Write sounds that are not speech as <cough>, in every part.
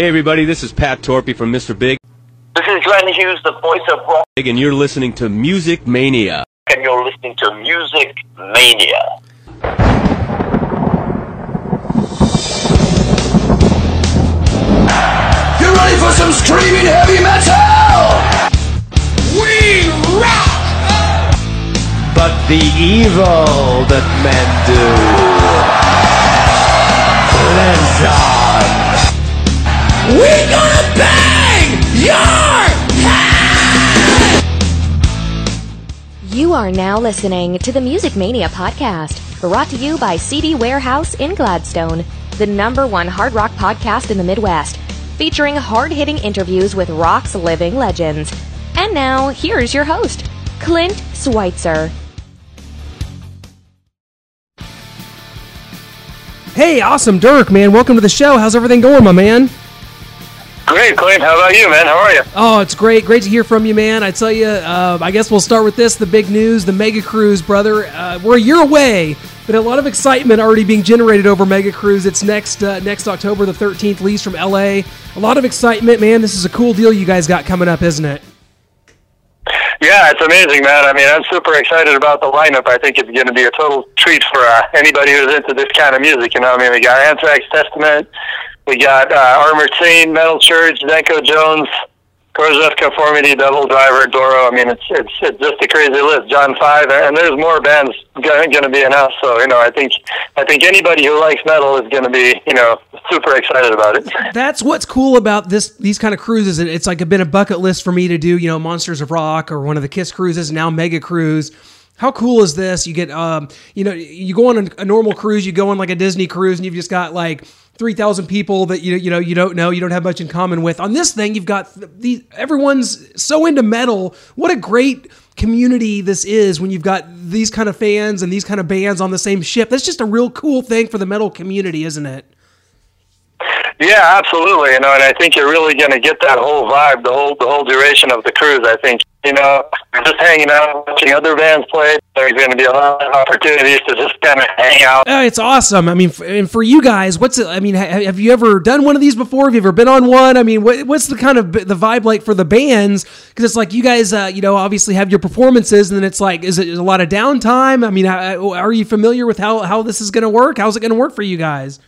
Hey everybody, this is Pat Torpey from Mr. Big. This is Glenn Hughes, the voice of rock, and you're listening to Music Mania. and you're listening to Music Mania. You ready for some screaming heavy metal? We rock! but the evil that men do lives on. We gonna bang your You are now listening to the Music Mania podcast, brought to you by CD Warehouse in Gladstone, the number one hard rock podcast in the Midwest, featuring hard hitting interviews with rock's living legends. And now, here's your host, Clint Schweitzer. Hey, awesome, Dirk, man. Welcome to the show. How's everything going, my man? Great, Clint. How about you, man? How are you? Oh, it's great. Great to hear from you, man. I tell you, uh, I guess we'll start with this the big news, the Mega Cruise, brother. Uh, we're a year away, but a lot of excitement already being generated over Mega Cruise. It's next uh, next October the 13th, leaves from LA. A lot of excitement, man. This is a cool deal you guys got coming up, isn't it? Yeah, it's amazing, man. I mean, I'm super excited about the lineup. I think it's going to be a total treat for uh, anybody who's into this kind of music. You know, I mean, we got Anthrax Testament, we got uh, Armored Saint, Metal Church, Danko Jones, Corrosion of Conformity, Devil Driver, Doro. I mean, it's it's it's just a crazy list. John Five, and there's more bands going to be announced. So you know, I think I think anybody who likes metal is going to be you know super excited about it. <laughs> That's what's cool about this these kind of cruises. It's like a been a bucket list for me to do. You know, Monsters of Rock or one of the Kiss cruises. Now Mega Cruise. How cool is this? You get, um, you know, you go on a, a normal cruise, you go on like a Disney cruise, and you've just got like three thousand people that you you know you don't know, you don't have much in common with. On this thing, you've got these. Everyone's so into metal. What a great community this is when you've got these kind of fans and these kind of bands on the same ship. That's just a real cool thing for the metal community, isn't it? Yeah, absolutely. You know, and I think you're really going to get that whole vibe, the whole the whole duration of the cruise. I think you know, just hanging out, watching other bands play. There's going to be a lot of opportunities to just kind of hang out. Uh, it's awesome. I mean, and for you guys, what's it? I mean, ha- have you ever done one of these before? Have you ever been on one? I mean, what, what's the kind of the vibe like for the bands? Because it's like you guys, uh, you know, obviously have your performances, and then it's like, is it a lot of downtime? I mean, are you familiar with how how this is going to work? How's it going to work for you guys?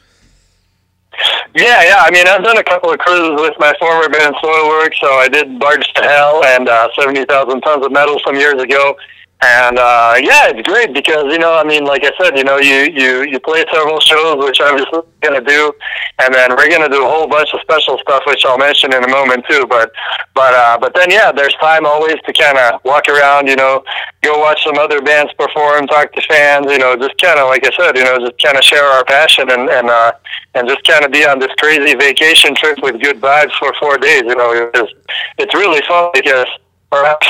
Yeah, yeah. I mean, I've done a couple of cruises with my former band Soilwork. So I did Barge to Hell and uh, 70,000 Tons of Metal some years ago. And uh, yeah, it's great because you know, I mean, like I said, you know, you you you play several shows, which I'm just gonna do, and then we're gonna do a whole bunch of special stuff, which I'll mention in a moment too. But but uh, but then yeah, there's time always to kind of walk around, you know, go watch some other bands perform, talk to fans, you know, just kind of like I said, you know, just kind of share our passion and and uh, and just kind of be on this crazy vacation trip with good vibes for four days. You know, it's it's really fun because perhaps.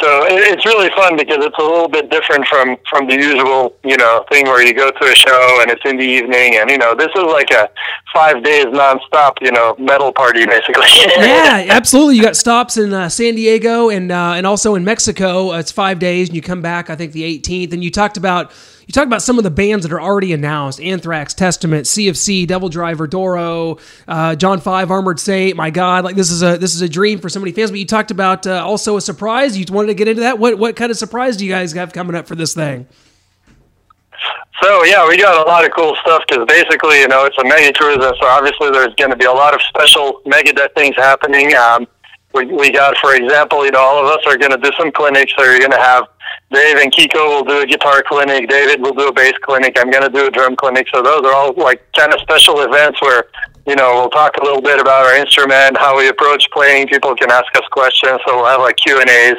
So it- it's really fun because it's a little bit different from from the usual, you know, thing where you go to a show and it's in the evening, and you know, this is like a five days nonstop, you know, metal party basically. <laughs> yeah, absolutely. You got stops in uh, San Diego and uh, and also in Mexico. Uh, it's five days, and you come back. I think the 18th. And you talked about you talked about some of the bands that are already announced: Anthrax, Testament, CFC, Devil Driver, Doro, uh, John Five, Armored Saint. My God, like this is a this is a dream for so many fans. But you talked about uh, also a surprise. You wanted to get into that. What what kind of surprise do you guys have coming up for this thing? So yeah, we got a lot of cool stuff because basically, you know, it's a mega and so obviously there's going to be a lot of special Megadeth things happening. Um, we we got, for example, you know, all of us are going to do some clinics. So you're going to have Dave and Kiko will do a guitar clinic. David will do a bass clinic. I'm going to do a drum clinic. So those are all like kind of special events where you know we'll talk a little bit about our instrument, how we approach playing. People can ask us questions. So we'll have like Q and A's.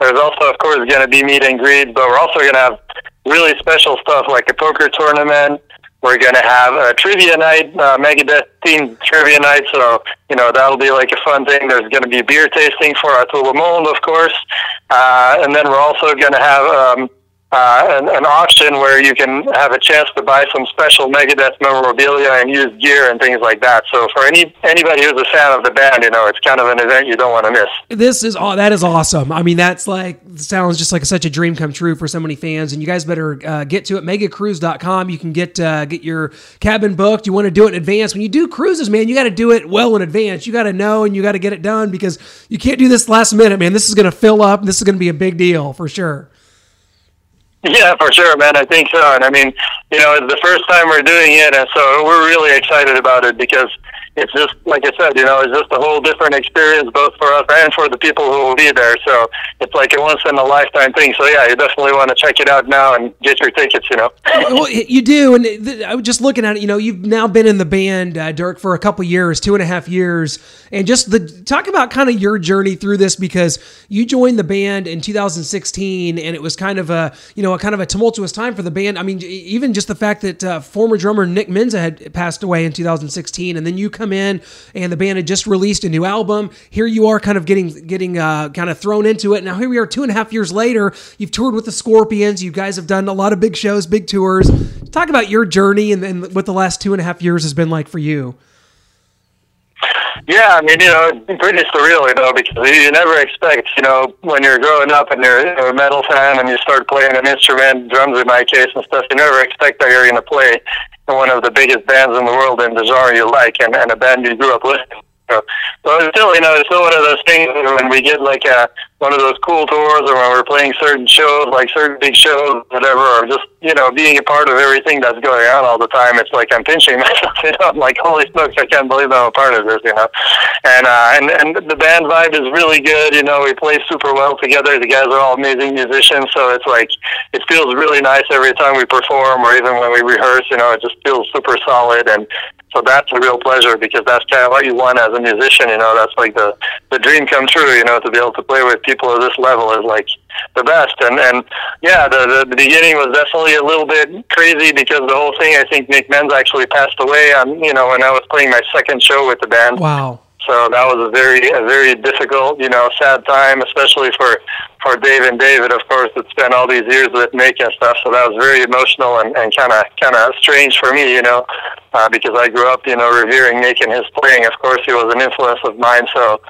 There's also, of course, going to be meet and greet, but we're also going to have really special stuff like a poker tournament. We're going to have a trivia night, uh, Megadeth themed trivia night. So, you know, that'll be like a fun thing. There's going to be beer tasting for À Tout le Monde, of course. Uh, and then we're also going to have, um, uh, an, an auction where you can have a chance to buy some special Megadeth memorabilia and used gear and things like that. So for any anybody who's a fan of the band, you know, it's kind of an event you don't want to miss. This is all that is awesome. I mean, that's like sounds just like such a dream come true for so many fans. And you guys better uh, get to it. Megacruise.com. You can get uh, get your cabin booked. You want to do it in advance. When you do cruises, man, you got to do it well in advance. You got to know and you got to get it done because you can't do this last minute, man. This is going to fill up. This is going to be a big deal for sure. <laughs> Yeah, for sure, man. I think so. And I mean, you know, it's the first time we're doing it, and so we're really excited about it because it's just like I said, you know, it's just a whole different experience both for us and for the people who will be there. So it's like a once in a lifetime thing. So yeah, you definitely want to check it out now and get your tickets. You know. <laughs> well, you do, and I was just looking at it. You know, you've now been in the band, uh, Dirk, for a couple years, two and a half years, and just the talk about kind of your journey through this because you joined the band in 2016, and it was kind of a you know a kind of a tumultuous time for the band. I mean, even just the fact that uh, former drummer Nick Menza had passed away in 2016, and then you come in and the band had just released a new album. Here you are, kind of getting getting uh, kind of thrown into it. Now here we are, two and a half years later. You've toured with the Scorpions. You guys have done a lot of big shows, big tours. Talk about your journey and, and what the last two and a half years has been like for you. Yeah, I mean, you know, it's pretty surreal, you know, because you never expect, you know, when you're growing up and you're a metal fan and you start playing an instrument, drums in my case and stuff, you never expect that you're going to play in one of the biggest bands in the world and the genre you like and, and a band you grew up listening so, so it's still, you know, it's still one of those things when we get like a, one of those cool tours or when we're playing certain shows, like certain big shows, whatever, or just, you know, being a part of everything that's going on all the time. It's like I'm pinching <laughs> myself, you know, I'm like, holy smokes, I can't believe I'm a part of this, you know. And, uh, and, and the band vibe is really good, you know, we play super well together. The guys are all amazing musicians, so it's like, it feels really nice every time we perform or even when we rehearse, you know, it just feels super solid and so that's a real pleasure because that's kind of what you want as a musician. You know, that's like the the dream come true. You know, to be able to play with people of this level is like the best. And and yeah, the the beginning was definitely a little bit crazy because the whole thing. I think Nick Menza actually passed away. On you know when I was playing my second show with the band. Wow. So that was a very a very difficult, you know, sad time, especially for for Dave and David, of course, that spent all these years with Nick and stuff. So that was very emotional and and kind of kind of strange for me, you know, uh, because I grew up, you know, revering Nick and his playing. Of course, he was an influence of mine. So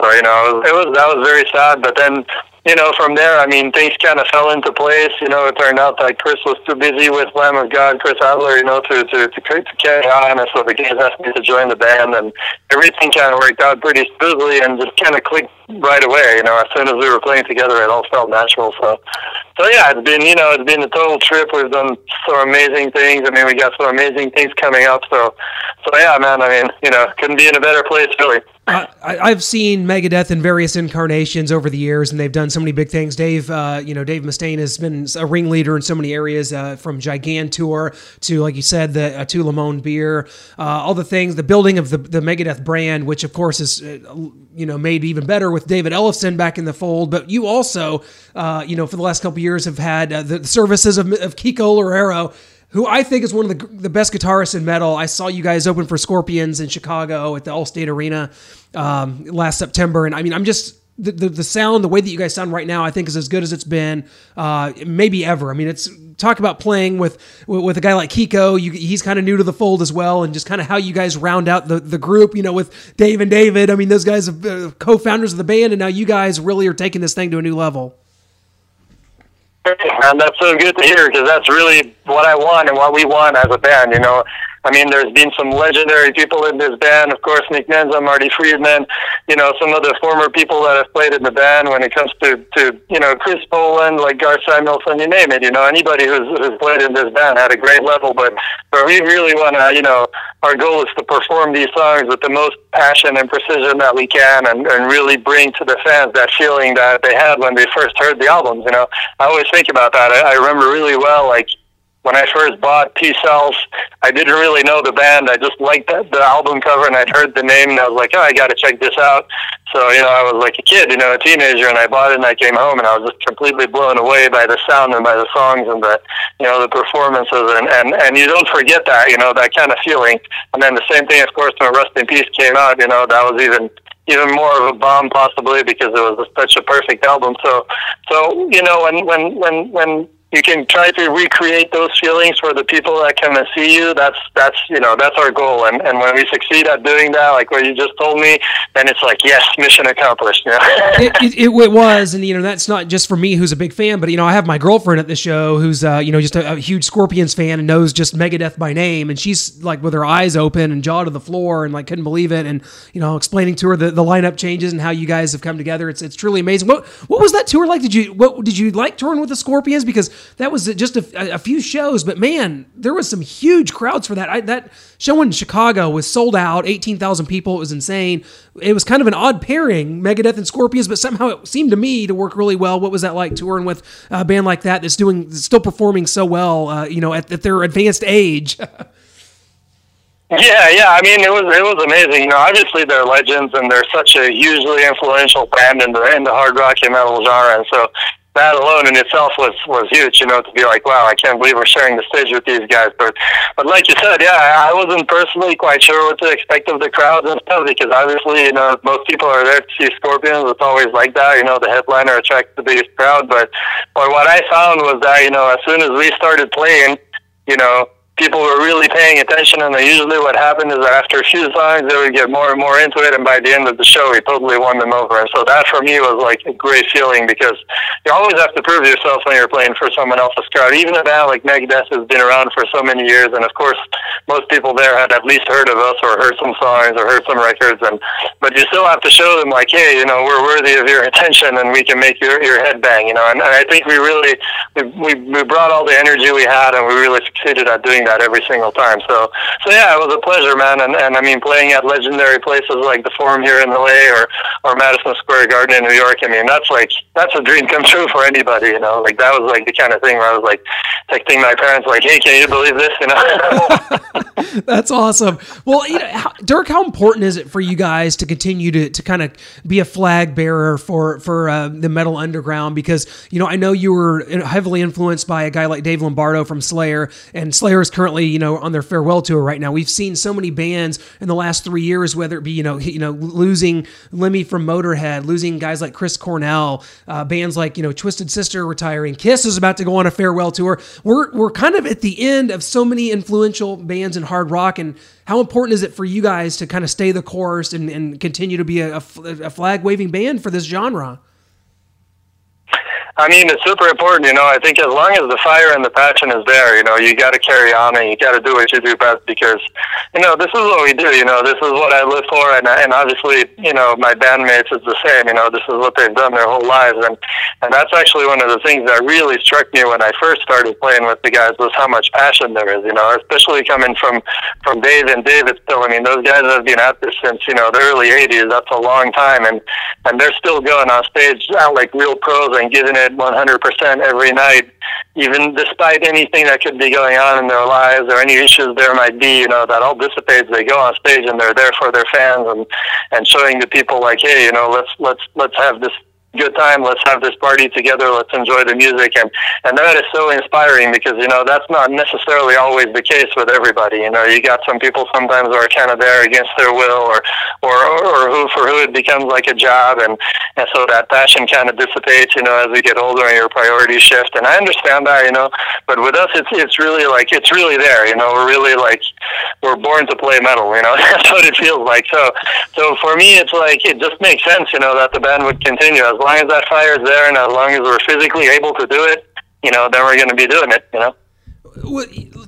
so you know, it was, it was that was very sad. But then you know, from there, I mean, things kind of fell into place. You know, it turned out that Chris was too busy with Lamb of God, Chris Adler, you know, to to to, to carry on, and so the guys asked me to join the band, and everything kind of worked out pretty smoothly and just kind of clicked right away. You know, as soon as we were playing together, it all felt natural. So, so yeah, it's been you know, it's been a total trip. We've done some amazing things. I mean, we got some amazing things coming up. So, so yeah, man. I mean, you know, couldn't be in a better place, really. Uh, I, have seen Megadeth in various incarnations over the years, and they've done so many big things. Dave, uh, you know, Dave Mustaine has been a ringleader in so many areas, uh, from Gigantour to, like you said, the uh, Tout le Monde beer, uh, all the things, the building of the the Megadeth brand, which of course is, uh, you know, made even better with David Ellefson back in the fold. But you also, uh, you know, for the last couple years have had the services of, of Kiko Loureiro who I think is one of the, the best guitarists in metal. I saw you guys open for Scorpions in Chicago at the Allstate Arena um, last September, and I mean, I'm just the, the, sound, the way that you guys sound right now, I think is as good as it's been, uh, maybe ever. I mean, it's talk about playing with with a guy like Kiko. You, he's kind of new to the fold as well, and just kind of how you guys round out the the group. You know, with Dave and David. I mean, those guys are uh, co-founders of the band, and now you guys really are taking this thing to a new level. And that's so good to hear because that's really what I want and what we want as a band. You know, I mean, there's been some legendary people in this band. Of course, Nick Menza, Marty Friedman, you know, some of the former people that have played in the band when it comes to, to you know, Chris Poland, like Garth Samuelson, you name it. You know, anybody who's, who's played in this band had a great level. But, but we really want to, you know, our goal is to perform these songs with the most passion and precision that we can and, and really bring to the fans that feeling that they had when they first heard the albums. You know, I always think about that. I, I remember really well, like, when I first bought Peace Sells, I didn't really know the band. I just liked the, the album cover and I'd heard the name and I was like, oh, I got to check this out. So, you know, I was like a kid, you know, a teenager and I bought it and I came home and I was just completely blown away by the sound and by the songs and the, you know, the performances and, and, and you don't forget that, you know, that kind of feeling. And then the same thing, of course, when Rust in Peace came out, you know, that was even, even more of a bomb possibly because it was such a perfect album. So, so, you know, when, when, when, when, you can try to recreate those feelings for the people that come and see you. That's that's you know that's our goal. And and when we succeed at doing that, like what you just told me, then it's like yes, mission accomplished. <laughs> It, it, it, it was, and you know that's not just for me, who's a big fan, but you know I have my girlfriend at the show who's uh, you know just a, a huge Scorpions fan and knows just Megadeth by name, and she's like with her eyes open and jaw to the floor and like couldn't believe it, and you know explaining to her the, the lineup changes and how you guys have come together. It's it's truly amazing. What what was that tour like? Did you what did you like touring with the Scorpions? Because that was just a, a few shows, but man, there was some huge crowds for that. I, that show in Chicago was sold out, eighteen thousand people. It was insane. It was kind of an odd pairing, Megadeth and Scorpions, but somehow it seemed to me to work really well. What was that like touring with a band like that that's doing still performing so well? Uh, you know, at, at their advanced age. <laughs> Yeah, yeah. I mean, it was it was amazing. You know, obviously they're legends, and they're such a hugely influential band in the in the hard rock and metal genre. And so that alone in itself was was huge. You know, to be like, wow, I can't believe we're sharing the stage with these guys. But but like you said, yeah, I wasn't personally quite sure what to expect of the crowds and stuff because obviously, you know, most people are there to see Scorpions. It's always like that. You know, the headliner attracts the biggest crowd. But but what I found was that you know, as soon as we started playing, you know people were really paying attention, and usually what happened is that after a few songs, they would get more and more into it, and by the end of the show, we totally won them over. And so that for me was like a great feeling because you always have to prove yourself when you're playing for someone else's crowd. Even a ah, band like Megadeth has been around for so many years, and of course, most people there had at least heard of us or heard some songs or heard some records, and but you still have to show them like, hey, you know, we're worthy of your <laughs> attention, and we can make your your head bang, you know. And, and I think we really we, we we brought all the energy we had, and we really succeeded at doing that every single time. So, so yeah, it was a pleasure, man. And, and I mean, playing at legendary places like the Forum here in LA or, or Madison Square Garden in New York. I mean, that's like, that's a dream come true for anybody, you know, like that was like the kind of thing where I was like texting my parents, like, Hey, can you believe this? You know, <laughs> <laughs> <laughs> that's awesome. Well, you know, how, Dirk, how important is it for you guys to continue to, to kind of be a flag bearer for, for uh, the metal underground? Because, you know, I know you were heavily influenced by a guy like Dave Lombardo from Slayer and Slayer is currently you know, on their farewell tour right now. We've seen so many bands in the last three years, whether it be, you know, you know, losing Lemmy from Motorhead, losing guys like Chris Cornell, uh, bands like, you know, Twisted Sister retiring. Kiss is about to go on a farewell tour. We're, we're kind of at the end of so many influential bands in hard rock. And how important is it for you guys to kind of stay the course and, and continue to be a, a flag waving band for this genre? I mean, it's super important. You know, I think as long as the fire and the passion is there, you know, you got to carry on and you got to do what you do best because, you know, this is what we do. You know, this is what I live for, and and obviously, you know, my bandmates is the same. You know, this is what they've done their whole lives, and and that's actually one of the things that really struck me when I first started playing with the guys was how much passion there is. You know, especially coming from from Dave and David still. I mean, those guys have been at this since you know the early '80s. That's a long time, and and they're still going on stage out like real pros and giving it it 100% every night, even despite anything that could be going on in their lives or any issues there might be, you know, that all dissipates. They go on stage and they're there for their fans and, and showing the people like, hey, you know, let's, let's, let's have this good time. Let's have this party together. Let's enjoy the music. And, and that is so inspiring because, you know, that's not necessarily always the case with everybody. You know, you got some people sometimes are kind of there against their will or, or, or who, for who it becomes like a job. And, and so that passion kind of dissipates, you know, as we get older and your priorities shift. And I understand that, you know, but with us, it's, it's really like, it's really there, you know, we're really like, we're born to play metal, you know, <laughs> that's what it feels like. So, so for me, it's like, it just makes sense, you know, that the band would continue as long as that fire is there and as long as we're physically able to do it, you know, then we're going to be doing it, you know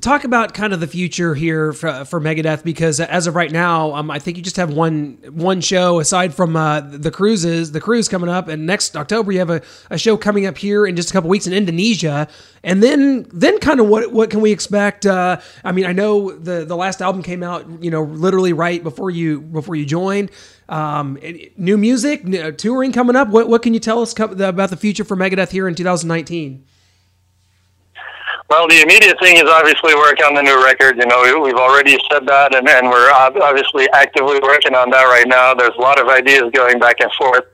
talk about kind of the future here for, for Megadeth because as of right now, um, I think you just have one one show aside from uh, the cruises, the cruise coming up, and next October you have a, a show coming up here in just a couple weeks in Indonesia, and then then kind of what what can we expect? Uh, I mean, I know the the last album came out, you know, literally right before you before you joined. Um, new music, new, touring coming up. What what can you tell us about the future for Megadeth here in 2019? Well, the immediate thing is obviously work on the new record. You know, we've already said that, and, and we're obviously actively working on that right now. There's a lot of ideas going back and forth.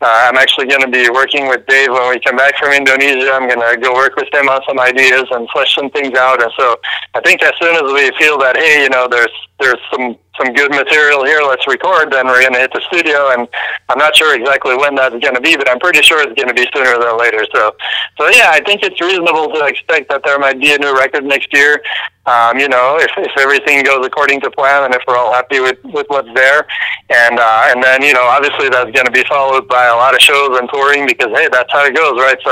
Uh, I'm actually going to be working with Dave when we come back from Indonesia. I'm going to go work with him on some ideas and flesh some things out. And so I think as soon as we feel that, hey, you know, there's there's some some good material here. Let's record. Then we're going to hit the studio, and I'm not sure exactly when that's going to be, but I'm pretty sure it's going to be sooner than later. So, so yeah, I think it's reasonable to expect that there might be a new record next year. Um, you know, if if everything goes according to plan, and if we're all happy with with what's there, and uh, and then you know, obviously that's going to be followed by a lot of shows and touring because hey, that's how it goes, right? So,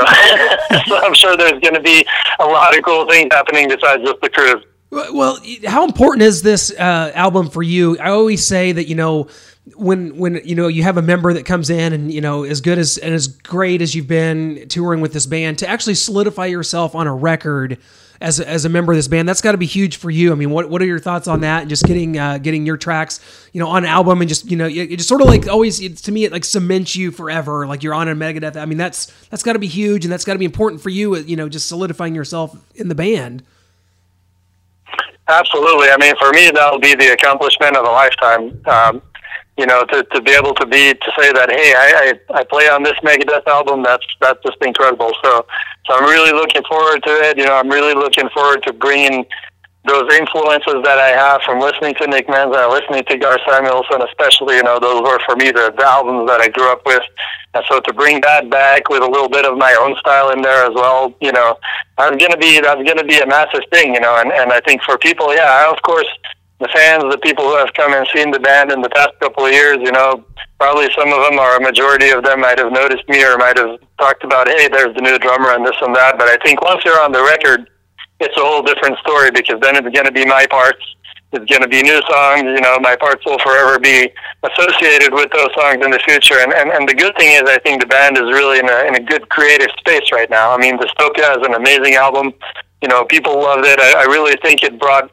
<laughs> so I'm sure there's going to be a lot of cool things happening besides just the cruise. Well, how important is this uh, album for you? I always say that you know when when you know you have a member that comes in and you know as good as and as great as you've been touring with this band to actually solidify yourself on a record as a, as a member of this band that's got to be huge for you. I mean, what what are your thoughts on that? And just getting uh, getting your tracks you know on an album and just you know it, it just sort of like always it's, to me it like cements you forever like you're on a Megadeth. I mean that's that's got to be huge and that's got to be important for you. You know, just solidifying yourself in the band. Absolutely. I mean, for me, that'll be the accomplishment of a lifetime. Um, you know, to, to be able to be to say that, hey, I, I I play on this Megadeth album. That's that's just incredible. So, so I'm really looking forward to it. You know, I'm really looking forward to bringing those influences that I have from listening to Nick Menza, listening to Gar Samuelson, especially, you know, those were for me the, albums that I grew up with. And so to bring that back with a little bit of my own style in there as well, you know, that's gonna be that's gonna be a massive thing, you know. And and I think for people, yeah, of course, the fans, the people who have come and seen the band in the past couple of years, you know, probably some of them or a majority of them might have noticed me or might have talked about, hey, there's the new drummer and this and that. But I think once you're on the record it's a whole different story because then it's going to be my parts. It's going to be new songs. You know, my parts will forever be associated with those songs in the future. And, and, and the good thing is, I think the band is really in a, in a good creative space right now. I mean, the Dystopia is an amazing album. You know, people loved it. I, I really think it brought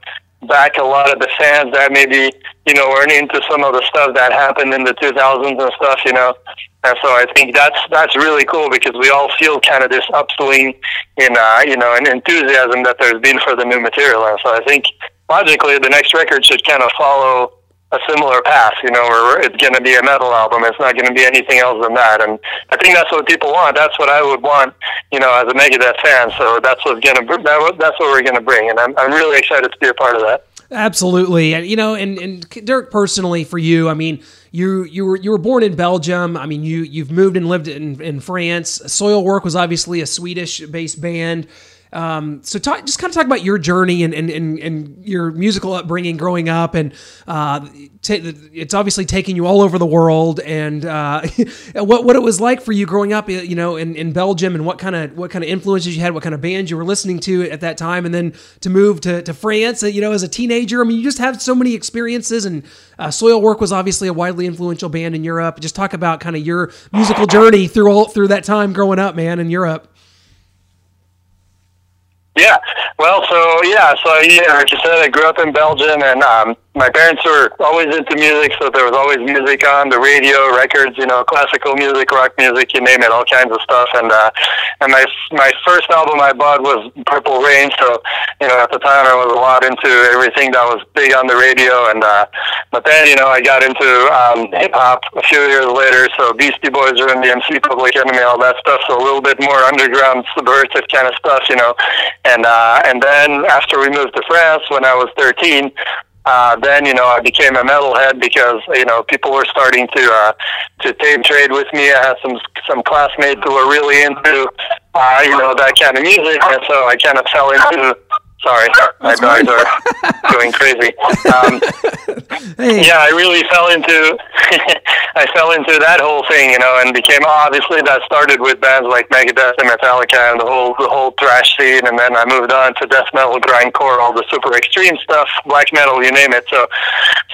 back a lot of the fans that maybe, you know, weren't into some of the stuff that happened in the 2000s and stuff, you know. And so I think that's that's really cool because we all feel kind of this upswing in uh, you know an enthusiasm that there's been for the new material. And so I think logically the next record should kind of follow a similar path. You know, where it's going to be a metal album. It's not going to be anything else than that. And I think that's what people want. That's what I would want. You know, as a Megadeth fan. So that's what's going to that, that's what we're going to bring. And I'm I'm really excited to be a part of that. Absolutely, and you know, and and Dirk personally for you, I mean, you you were you were born in Belgium. I mean, you you've moved and lived in in France. Soilwork was obviously a Swedish based band. Um, so talk, just kind of talk about your journey and, and, and, and your musical upbringing growing up. And uh, t- it's obviously taking you all over the world and uh, <laughs> what, what it was like for you growing up, you know, in, in Belgium and what kind of, what kind of influences you had, what kind of bands you were listening to at that time. And then to move to, to France, uh, you know, as a teenager, I mean, you just have so many experiences and uh, Soilwork was obviously a widely influential band in Europe. Just talk about kind of your musical journey through all, through that time growing up, man, in Europe. Yeah, well, so yeah, so yeah, like you said, I grew up in Belgium, and um, my parents were always into music, so there was always music on the radio, records, you know, classical music, rock music, you name it, all kinds of stuff. And uh, and my my first album I bought was Purple Rain, so you know, at the time I was a lot into everything that was big on the radio, and uh, but then you know I got into um, hip hop a few years later, so Beastie Boys, Run DMC, Public Enemy, all that stuff, so a little bit more underground, subversive kind of stuff, you know, and uh, and then after we moved to France when I was 13 uh, then you know I became a metalhead because you know people were starting to uh, to tape trade with me. I had some some classmates who were really into uh, you know that kind of music, and so I kind of fell into Sorry, my dogs are <laughs> going crazy. Um, <laughs> hey. Yeah, I really fell into <laughs> I fell into that whole thing, you know, and became obviously that started with bands like Megadeth and Metallica and the whole the whole thrash scene, and then I moved on to death metal, grindcore, all the super extreme stuff, black metal, you name it. So,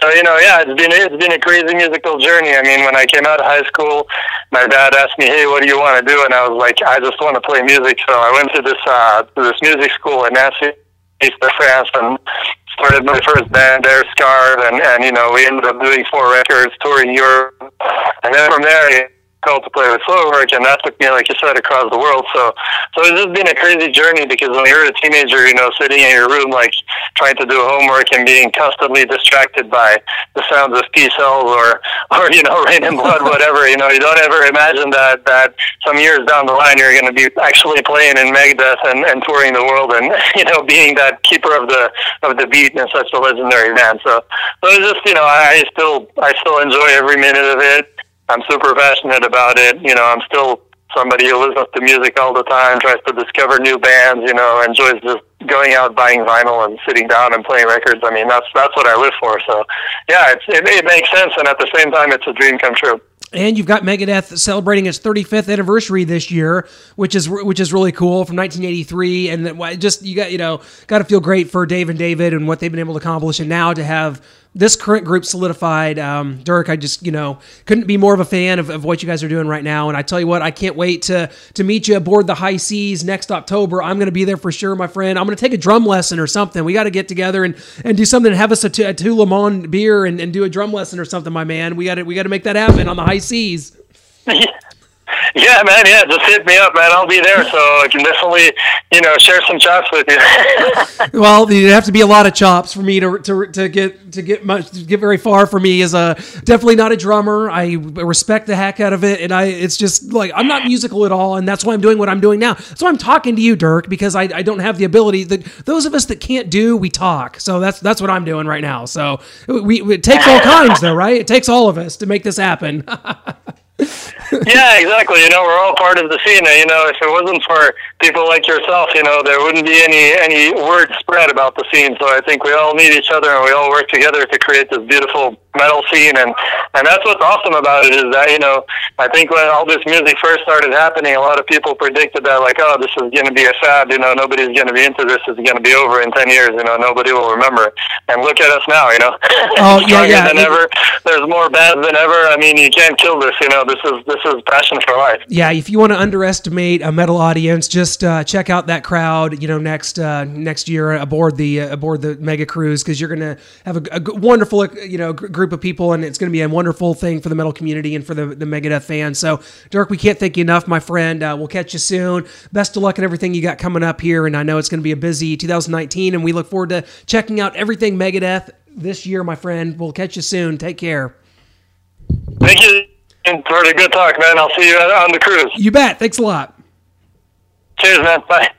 so you know, yeah, it's been it's been a crazy musical journey. I mean, when I came out of high school, my dad asked me, "Hey, what do you want to do?" And I was like, "I just want to play music." So I went to this uh, this music school in Nancy East of France and started my first band there, Scarve, and, and, you know, we ended up doing four records, touring Europe. And then from there, called to play with Soilwork, and that took me, like you said, across the world. So, so it's just been a crazy journey because when you're a teenager, you know, sitting in your room, like trying to do homework and being constantly distracted by the sounds of Peace Sells or, <laughs> or you know, Raining Blood, <laughs> whatever. You know, you don't ever imagine that that some years down the line you're going to be actually playing in Megadeth and, and touring the world, and <laughs> you know, being that keeper of the of the beat and such a legendary band. So, so it's just you know, I, I still I still enjoy every minute of it. I'm super passionate about it. You know, I'm still somebody who listens to music all the time, tries to discover new bands. You know, enjoys just going out buying vinyl and sitting down and playing records. I mean, that's that's what I live for. So, yeah, it's, it, it makes sense, and at the same time, it's a dream come true. And you've got Megadeth celebrating its 35th anniversary this year, which is which is really cool from 1983. And just you got you know got to feel great for Dave and David and what they've been able to accomplish, and now to have this current group solidified. Um, Dirk, I just you know couldn't be more of a fan of, of what you guys are doing right now. And I tell you what, I can't wait to to meet you aboard the high seas next October. I'm going to be there for sure, my friend. I'm going to take a drum lesson or something. We got to get together and, and do something. Have us a, t- a Tout le Monde beer and, and do a drum lesson or something, my man. We got to we got to make that happen on the high seas. <laughs> Yeah, man. Yeah, just hit me up, man. I'll be there, so I can definitely, you know, share some chops with you. <laughs> well, you'd have to be a lot of chops for me to to, to get to get much to get very far for me. As a definitely not a drummer, I respect the heck out of it, and I it's just like I'm not musical at all, and that's why I'm doing what I'm doing now. So I'm talking to you, Dirk, because I, I don't have the ability. That those of us that can't do, we talk. So that's that's what I'm doing right now. So we it takes all kinds, though, right? It takes all of us to make this happen. <laughs> yeah, exactly. You know, we're all part of the scene. You know, if it wasn't for people like yourself, you know, there wouldn't be any any word spread about the scene. So I think we all need each other and we all work together to create this beautiful metal scene. And and that's what's awesome about it is that you know, I think when all this music first started happening, a lot of people predicted that like, oh, this is going to be a fad. You know, nobody's going to be into this. It's going to be over in ten years. You know, nobody will remember. It. And look at us now. You know, <laughs> oh yeah, yeah. than ever. There's more bands than ever. I mean, you can't kill this. You know, this is this is passion for life. Yeah, if you want to underestimate a metal audience, just uh, check out that crowd. You know, next uh, next year aboard the uh, aboard the mega cruise because you're going to have a, a, wonderful you know group of people, and it's going to be a wonderful thing for the metal community and for the the Megadeth fans. So, Dirk, we can't thank you enough, my friend. Uh, we'll catch you soon. Best of luck in everything you got coming up here, and I know it's going to be a busy 2019, and we look forward to checking out everything Megadeth this year, my friend. We'll catch you soon. Take care. Thank you. Pretty good talk, man. I'll see you on the cruise. You bet. Thanks a lot. Cheers, man. Bye.